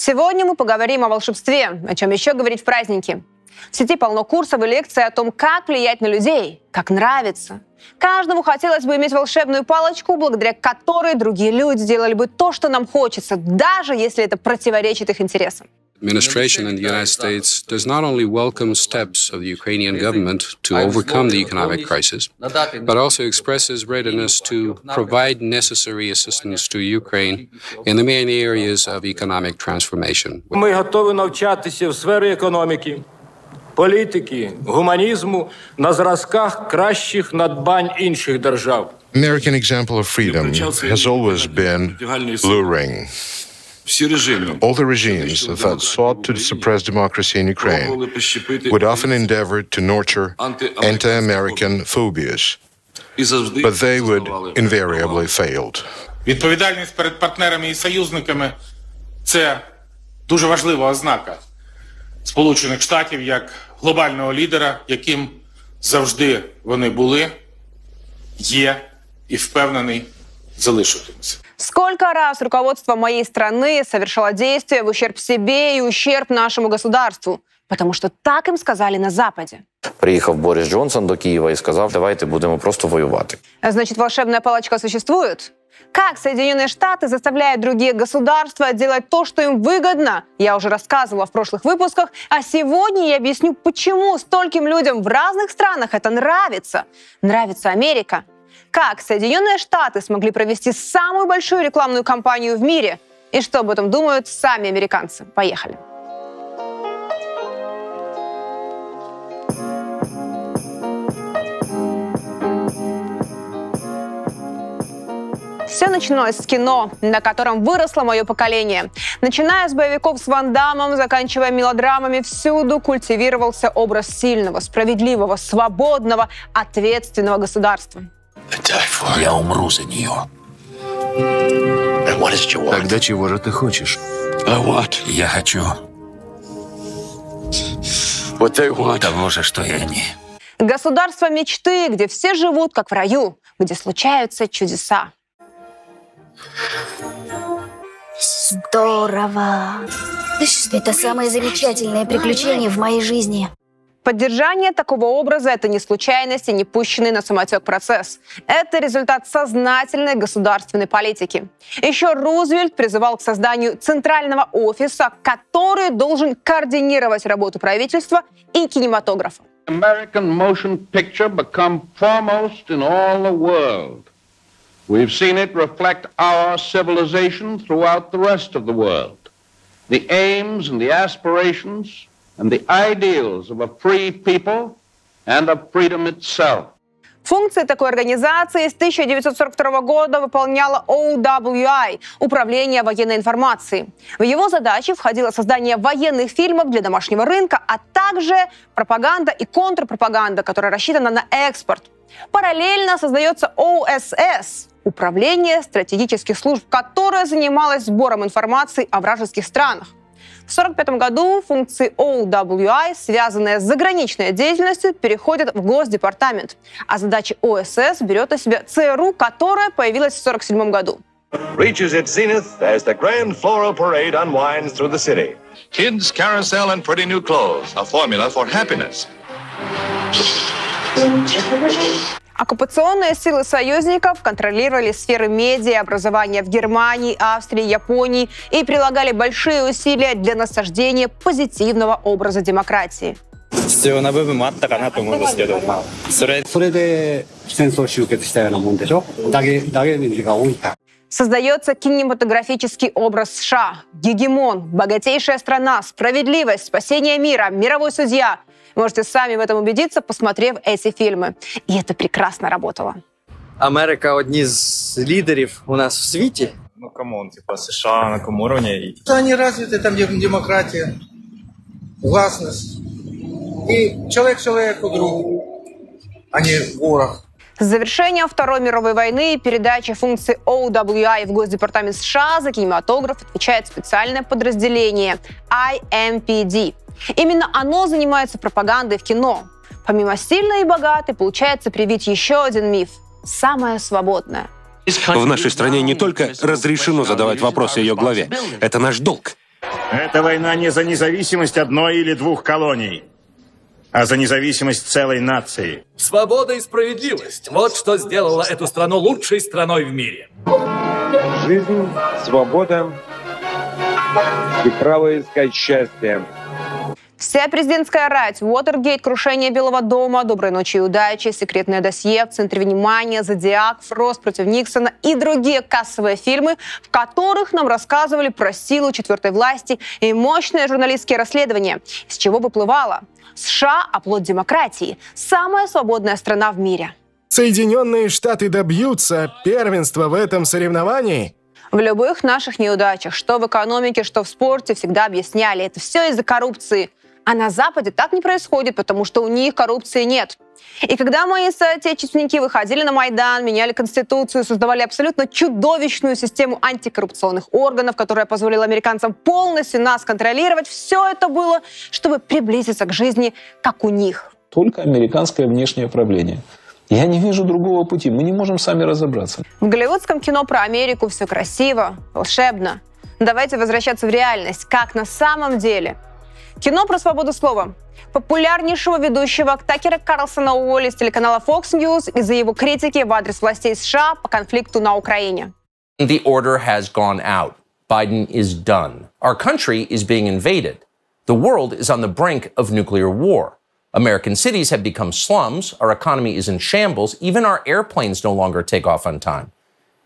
Сегодня мы поговорим о волшебстве, о чем еще говорить в праздники. В сети полно курсов и лекций о том, как влиять на людей, как нравится. Каждому хотелось бы иметь волшебную палочку, благодаря которой другие люди делали бы то, что нам хочется, даже если это противоречит их интересам. administration in the United States does not only welcome steps of the Ukrainian government to overcome the economic crisis, but also expresses readiness to provide necessary assistance to Ukraine in the main areas of economic transformation. Ми готові навчатися в сфері економіки, політики, гуманізму на зразках кращих надбань інших держав. American example of freedom has always been luring. All the regimes that sought to suppress democracy in Ukraine would often endeavor to nurture anti-American phobias, but they would invariably failed. Відповідальність перед партнерами і союзниками це дуже важлива ознака Сполучених Штатів як глобального лідера, яким завжди вони були, є і впевнений залишитимуться. Сколько раз руководство моей страны совершало действия в ущерб себе и ущерб нашему государству? Потому что так им сказали на Западе. Приїхав Борис Джонсон до Києва і сказав: давайте будемо просто воювати. Значит, волшебная палочка существует? Как Соединенные Штаты заставляют другие государства делать то, что им выгодно? Я уже рассказывала в прошлых выпусках, а сегодня я объясню, почему стольким людям в разных странах это нравится. Нравится Америка. как Соединенные Штаты смогли провести самую большую рекламную кампанию в мире? И что об этом думают сами американцы? Поехали. Все начиналось с кино, на котором выросло мое поколение. Начиная с боевиков с Ван Дамом, заканчивая мелодрамами, всюду культивировался образ сильного, справедливого, свободного, ответственного государства. Я умру за нее. Тогда чего же ты хочешь? Я хочу того же, что и они. Государство мечты, где все живут как в раю, где случаются чудеса. Здорово! Это самое замечательное приключение в моей жизни. Поддержание такого образа – это не случайность и не пущенный на самотек процесс. Это результат сознательной государственной политики. Еще Рузвельт призывал к созданию центрального офиса, который должен координировать работу правительства и кинематографа. American motion picture become foremost in all the world. We've seen it reflect our civilization throughout the rest of the world. The aims and the aspirations and the ideals of a free people and of freedom itself. Функции такой организации с 1942 года выполняла OWI – Управление военной информацией. В его задачи входило создание военных фильмов для домашнего рынка, а также пропаганда и контрпропаганда, которая рассчитана на экспорт. Параллельно создается ОСС – Управление стратегических служб, которое занималось сбором информации о вражеских странах. В 1945 году функции OWI, связанные с заграничной деятельностью, переходят в Госдепартамент, а задачи ОСС берет на себя ЦРУ, которая появилась в 1947 году. reaches its zenith as the grand floral parade unwinds through the city. Kids, carousel, and pretty new clothes, a formula for happiness. Оккупационные силы союзников контролировали сферы медиа и образования в Германии, Австрии, Японии и прилагали большие усилия для насаждения позитивного образа демократии. 必要な部分もあったかなと思うんですけど、まあ、それそれで戦争終結したようなもんでしょダゲダゲージが多いから。 Создается кинематографический образ США. Гегемон, богатейшая страна, справедливость, спасение мира, мировой судья. Можете сами в этом убедиться, посмотрев эти фильмы. И это прекрасно работало. Америка одні з лідерів у нас в світі. Ну, камон, типа США на каком уровне? И Они развиты, там где демократия, гласность. И человек человеку другу, а не ворог. С завершением Второй мировой войны и передачи функций OWI в Госдепартамент США за кинематограф отвечает специальное подразделение IMPD. Именно оно занимается пропагандой в кино. Помимо сильной и богатой, получается привить еще один миф – самое свободное. В нашей стране не только разрешено задавать вопросы ее главе, это наш долг. Это война не за независимость одной или двух колоний, а за независимость целой нации. Свобода и справедливость. Вот что сделало эту страну лучшей страной в мире. Жизнь, свобода и право искать счастье. Вся президентская рать, Уотергейт, крушение Белого дома, Доброй ночи и удачи, секретное досье, в центре внимания, Зодиак, Фрост против Никсона и другие кассовые фильмы, в которых нам рассказывали про силу четвертой власти и мощные журналистские расследования, из чего выплывало. США – оплот демократии, самая свободная страна в мире. Соединенные Штаты добьются первенства в этом соревновании? В любых наших неудачах, что в экономике, что в спорте, всегда объясняли, это все из-за коррупции. А на Западе так не происходит, потому что у них коррупции нет. И когда мои соотечественники выходили на Майдан, меняли Конституцию, создавали абсолютно чудовищную систему антикоррупционных органов, которая позволила американцам полностью нас контролировать, все это было, чтобы приблизиться к жизни, как у них. Только американское внешнее правление. Я не вижу другого пути. Мы не можем сами разобраться. В голливудском кино про Америку все красиво, волшебно. Давайте возвращаться в реальность, как на самом деле – Кино про свободу слова. Популярнейшего ведущего Такера Карлсона уволили с телеканала Fox News из-за его критики в адрес властей США по конфликту на Украине. The order has gone out. Biden is done. Our country is being invaded. The world is on the brink of nuclear war. American cities have become slums. Our economy is in shambles. Even our airplanes no longer take off on time.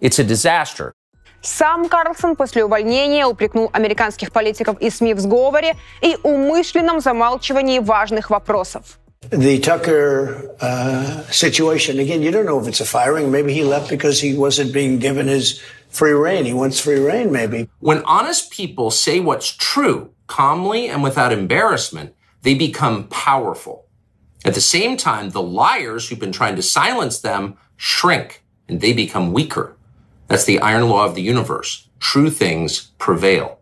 It's a disaster. Сам Карлсон после увольнения упрекнул американских политиков и СМИ в сговоре и умышленном замалчивании важных вопросов. The Tucker uh, situation, again, you don't know if it's a firing. Maybe he left because he wasn't being given his free reign. He wants free reign, maybe. When honest people say what's true calmly and without embarrassment, they become powerful. At the same time, the liars who've been trying to silence them shrink and they become weaker. That's the iron law of the universe. True things prevail.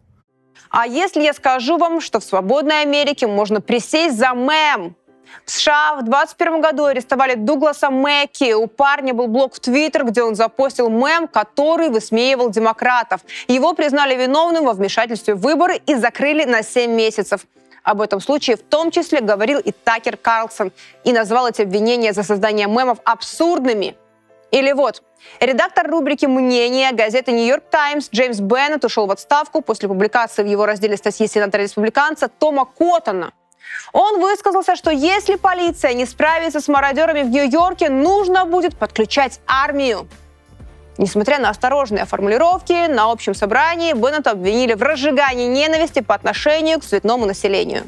А если я скажу вам, что в свободной Америке можно присесть за мем? В США в 2021 году арестовали Дугласа Мэкки. У парня был блог в Твиттер, где он запостил мем, который высмеивал демократов. Его признали виновным во вмешательстве в выборы и закрыли на 7 месяцев. Об этом случае в том числе говорил и Такер Карлсон и назвал эти обвинения за создание мемов абсурдными – или вот, редактор рубрики «Мнение» газеты «Нью-Йорк Таймс» Джеймс Беннет ушел в отставку после публикации в его разделе статьи сенатора-республиканца Тома Коттона. Он высказался, что если полиция не справится с мародерами в Нью-Йорке, нужно будет подключать армию. Несмотря на осторожные формулировки, на общем собрании Беннета обвинили в разжигании ненависти по отношению к цветному населению.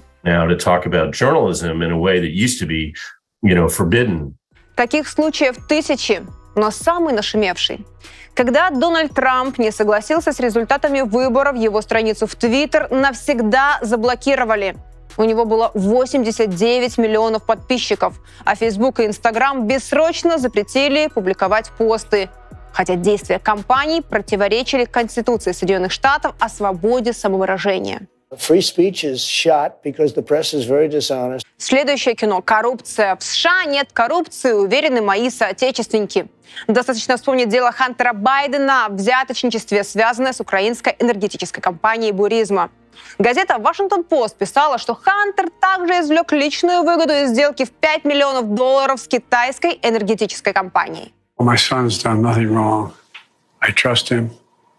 Таких случаев тысячи но самый нашумевший. Когда Дональд Трамп не согласился с результатами выборов, его страницу в Твиттер навсегда заблокировали. У него было 89 миллионов подписчиков, а Facebook и Instagram бессрочно запретили публиковать посты. Хотя действия компаний противоречили Конституции Соединенных Штатов о свободе самовыражения. Следующее кино «Коррупция». В США нет коррупции, уверены мои соотечественники. Достаточно вспомнить дело Хантера Байдена о взяточничестве, связанное с украинской энергетической компанией «Буризма». Газета «Вашингтон-Пост» писала, что Хантер также извлек личную выгоду из сделки в 5 миллионов долларов с китайской энергетической компанией. My son's done nothing wrong. I trust him.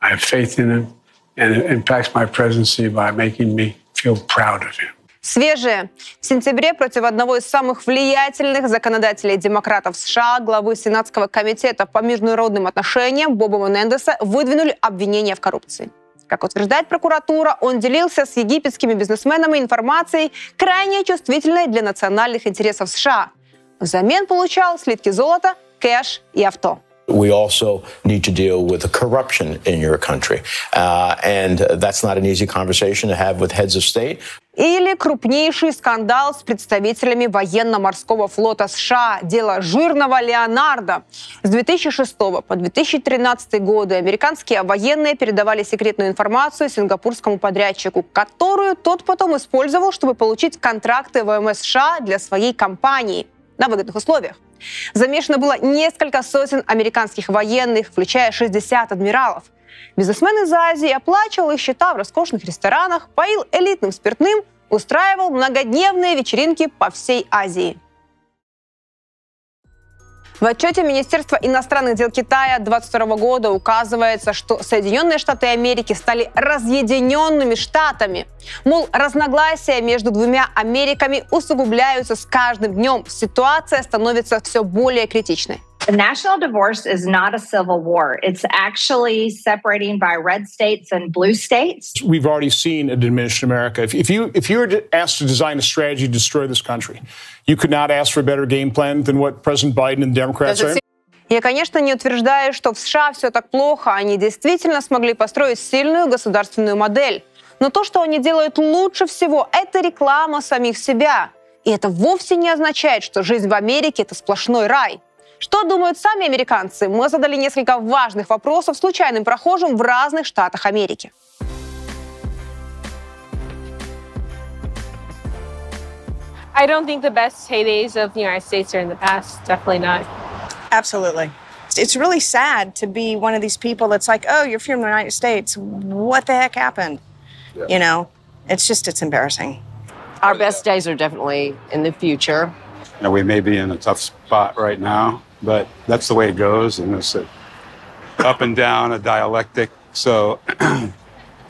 I have faith in him and it impacts my presidency by making me feel proud of him. Свежее. В сентябре против одного из самых влиятельных законодателей демократов США, главы Сенатского комитета по международным отношениям Боба Менендеса, выдвинули обвинения в коррупции. Как утверждает прокуратура, он делился с египетскими бизнесменами информацией, крайне чувствительной для национальных интересов США. Взамен получал слитки золота, кэш и авто. We also need to deal with the corruption in your country. Uh, and that's not an easy conversation to have with heads of state. Или крупнейший скандал с представителями военно-морского флота США, дело жирного Леонардо. С 2006 по 2013 годы американские военные передавали секретную информацию сингапурскому подрядчику, которую тот потом использовал, чтобы получить контракты ВМС США для своей компании – на выгодных условиях. Замешано было несколько сотен американских военных, включая 60 адмиралов. Бизнесмен из Азии оплачивал их счета в роскошных ресторанах, поил элитным спиртным, устраивал многодневные вечеринки по всей Азии. В отчете Министерства иностранных дел Китая 2022 года указывается, что Соединенные Штаты Америки стали разъединенными штатами. Мол, разногласия между двумя Америками усугубляются с каждым днем. Ситуация становится все более критичной. The national divorce is not a civil war. It's actually separating by red states and blue states. We've already seen a diminished America. If, if you if you were asked to design a strategy to destroy this country, you could not ask for a better game plan than what President Biden and the Democrats are. Я, конечно, не утверждаю, что в США все так плохо. Они действительно смогли построить сильную государственную модель. Но то, что они делают лучше всего, это реклама самих себя. И это вовсе не означает, что жизнь в Америке – это сплошной рай. Что думают сами американцы? Мы задали несколько важных вопросов случайным прохожим в разных штатах Америки. I don't think the best heydays of the United States are in the past. Definitely not. Absolutely. It's really sad to be one of these people that's like, oh, you're from the United States. What the heck happened? Yeah. You know, it's just, it's embarrassing. Our best days are definitely in the future. You know, we may be in a tough spot right now, but that's the way it goes. And it's a up and down, a dialectic. So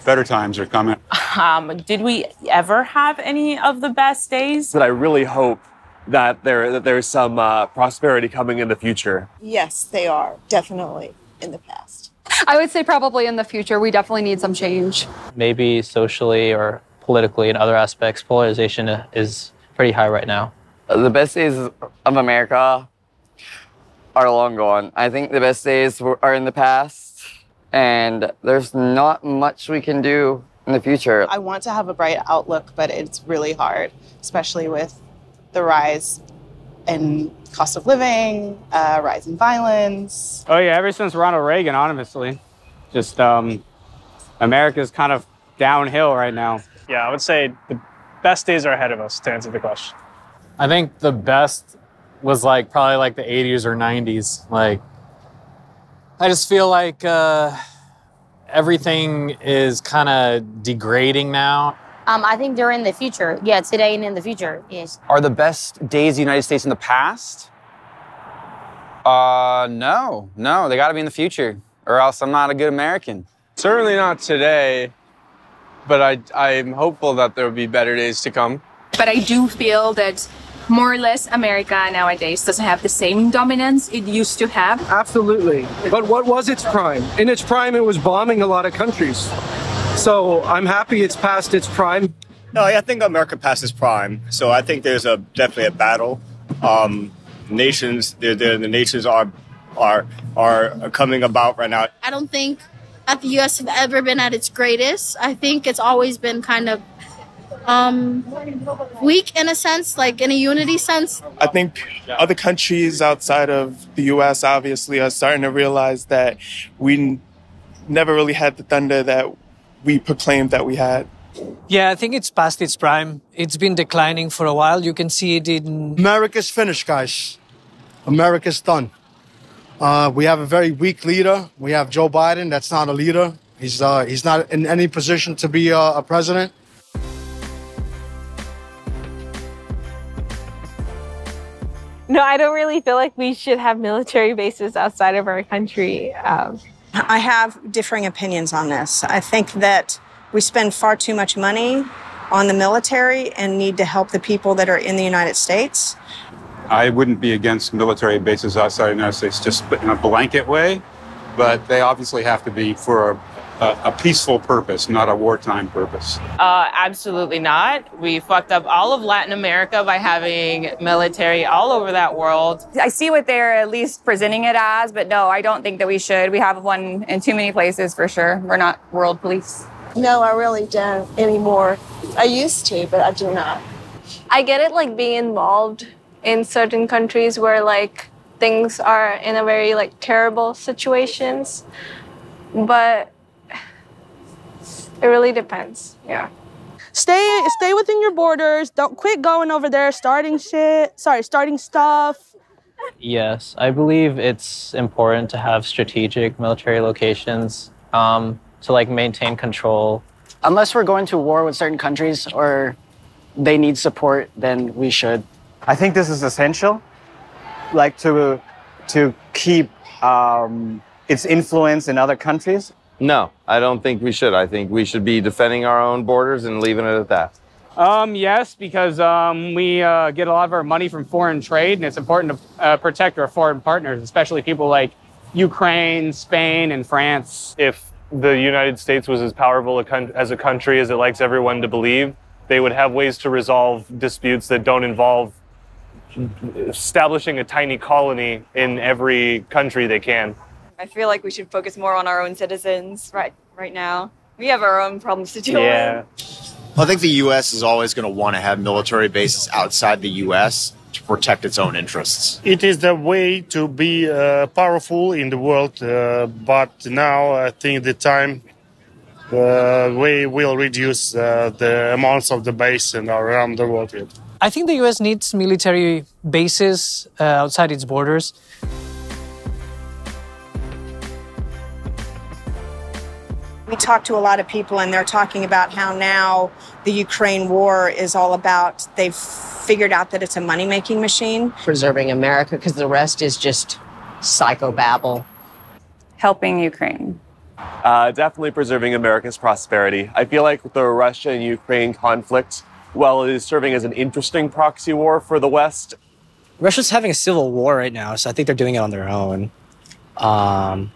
better times are coming. Um, did we ever have any of the best days? But I really hope that there that there's some uh, prosperity coming in the future. Yes, they are definitely in the past. I would say probably in the future. We definitely need some change. Maybe socially or politically in other aspects, polarization is pretty high right now. The best days of America are long gone. I think the best days are in the past, and there's not much we can do in the future. I want to have a bright outlook, but it's really hard, especially with the rise in cost of living, uh, rise in violence. Oh yeah, ever since Ronald Reagan, honestly, just um, America's kind of downhill right now. Yeah, I would say the best days are ahead of us. To answer the question, I think the best was like probably like the 80s or 90s. Like, I just feel like uh, everything is kind of degrading now. Um, I think they're in the future. Yeah, today and in the future, yes. Are the best days of the United States in the past? Uh, no, no, they got to be in the future, or else I'm not a good American. Certainly not today, but I, I'm hopeful that there will be better days to come. But I do feel that more or less America nowadays doesn't have the same dominance it used to have. Absolutely. But what was its prime? In its prime, it was bombing a lot of countries. So I'm happy it's past its prime. No, I think America passed its prime. So I think there's a definitely a battle. Um, nations, they're, they're, the nations are are are coming about right now. I don't think that the U.S. have ever been at its greatest. I think it's always been kind of um, weak in a sense, like in a unity sense. I think other countries outside of the U.S. obviously are starting to realize that we n- never really had the thunder that we proclaimed that we had. Yeah, I think it's past its prime. It's been declining for a while. You can see it in. America's finished, guys. America's done. Uh, we have a very weak leader. We have Joe Biden. That's not a leader. He's uh, he's not in any position to be uh, a president. No, I don't really feel like we should have military bases outside of our country. Um, I have differing opinions on this. I think that we spend far too much money on the military and need to help the people that are in the United States. I wouldn't be against military bases outside of the United States just in a blanket way, but they obviously have to be for a, a, a peaceful purpose, not a wartime purpose. Uh, absolutely not. We fucked up all of Latin America by having military all over that world. I see what they're at least presenting it as, but no, I don't think that we should. We have one in too many places for sure. We're not world police. No, I really don't anymore. I used to, but I do not. I get it, like being involved in certain countries where like things are in a very like terrible situations, but it really depends. Yeah. Stay stay within your borders. Don't quit going over there starting shit. Sorry, starting stuff. Yes, I believe it's important to have strategic military locations um, to like maintain control. Unless we're going to war with certain countries or they need support, then we should. I think this is essential, like to to keep um, its influence in other countries. No, I don't think we should. I think we should be defending our own borders and leaving it at that. Um, yes, because um, we uh, get a lot of our money from foreign trade, and it's important to uh, protect our foreign partners, especially people like Ukraine, Spain, and France. If the United States was as powerful a con- as a country as it likes everyone to believe, they would have ways to resolve disputes that don't involve establishing a tiny colony in every country they can. I feel like we should focus more on our own citizens right right now. We have our own problems to deal Yeah. with. I think the U.S. is always going to want to have military bases outside the U.S. to protect its own interests. It is the way to be uh, powerful in the world, uh, but now I think the time uh, we will reduce uh, the amounts of the base and around the world. I think the US needs military bases uh, outside its borders. We talk to a lot of people, and they're talking about how now the Ukraine war is all about they've figured out that it's a money making machine. preserving America because the rest is just psychobabble. Helping Ukraine. Uh, definitely preserving America's prosperity. I feel like the Russia and Ukraine conflict, while it is serving as an interesting proxy war for the West, Russia's having a civil war right now, so I think they're doing it on their own. Um,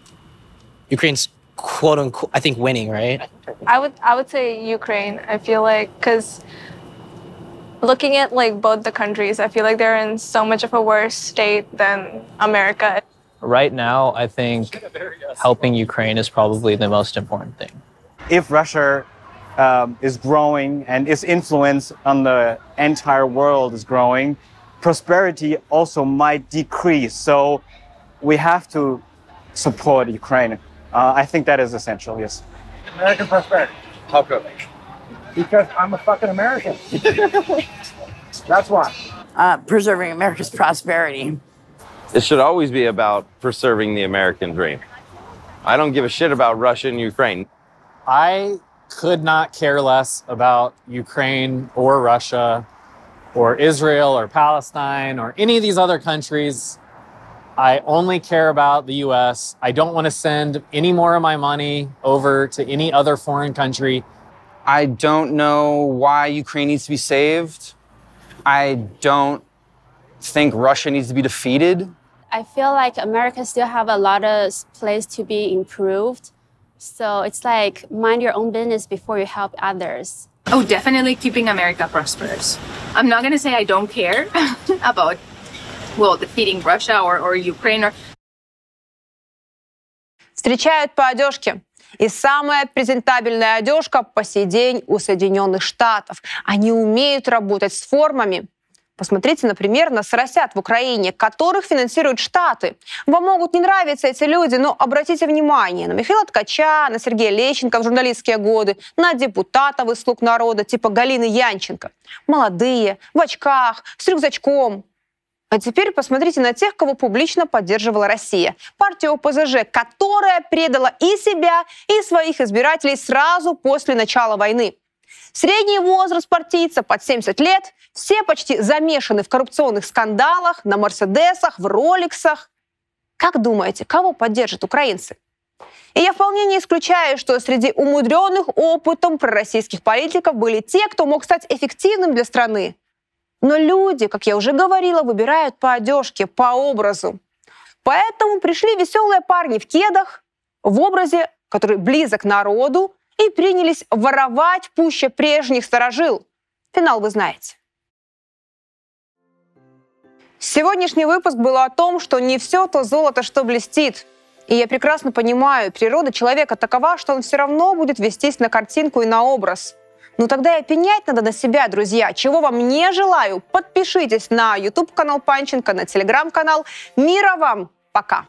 Ukraine's quote unquote, I think, winning, right? I would I would say Ukraine. I feel like because looking at like both the countries, I feel like they're in so much of a worse state than America. Right now, I think helping Ukraine is probably the most important thing. If Russia um, is growing and its influence on the entire world is growing, prosperity also might decrease. So we have to support Ukraine. Uh, I think that is essential, yes. American prosperity. How come? Because I'm a fucking American. That's why. Uh, preserving America's prosperity. It should always be about preserving the American dream. I don't give a shit about Russia and Ukraine. I could not care less about Ukraine or Russia or Israel or Palestine or any of these other countries. I only care about the US. I don't want to send any more of my money over to any other foreign country. I don't know why Ukraine needs to be saved. I don't think Russia needs to be defeated. I feel like America still have a lot of place to be improved. So it's like mind your own business before you help others. Oh, definitely keeping America prosperous. I'm not gonna say I don't care about well defeating Russia or, or Ukraine Встречают по одежке. И самая презентабельная одежка по сей день у Соединенных Штатов. Они умеют работать с формами. Посмотрите, например, на соросят в Украине, которых финансируют Штаты. Вам могут не нравиться эти люди, но обратите внимание на Михаила Ткача, на Сергея Лещенко в журналистские годы, на депутатов из «Слуг народа» типа Галины Янченко. Молодые, в очках, с рюкзачком. А теперь посмотрите на тех, кого публично поддерживала Россия. Партия ОПЗЖ, которая предала и себя, и своих избирателей сразу после начала войны. Средний возраст партийца под 70 лет, все почти замешаны в коррупционных скандалах, на Мерседесах, в Роликсах. Как думаете, кого поддержат украинцы? И я вполне не исключаю, что среди умудренных опытом пророссийских политиков были те, кто мог стать эффективным для страны. Но люди, как я уже говорила, выбирают по одежке, по образу. Поэтому пришли веселые парни в кедах, в образе, который близок народу, и принялись воровать пуще прежних сторожил. Финал вы знаете. Сегодняшний выпуск был о том, что не все то золото, что блестит. И я прекрасно понимаю, природа человека такова, что он все равно будет вестись на картинку и на образ. Ну тогда и пенять надо на себя, друзья. Чего вам не желаю, подпишитесь на YouTube-канал Панченко, на телеграм-канал. Мира вам! Пока!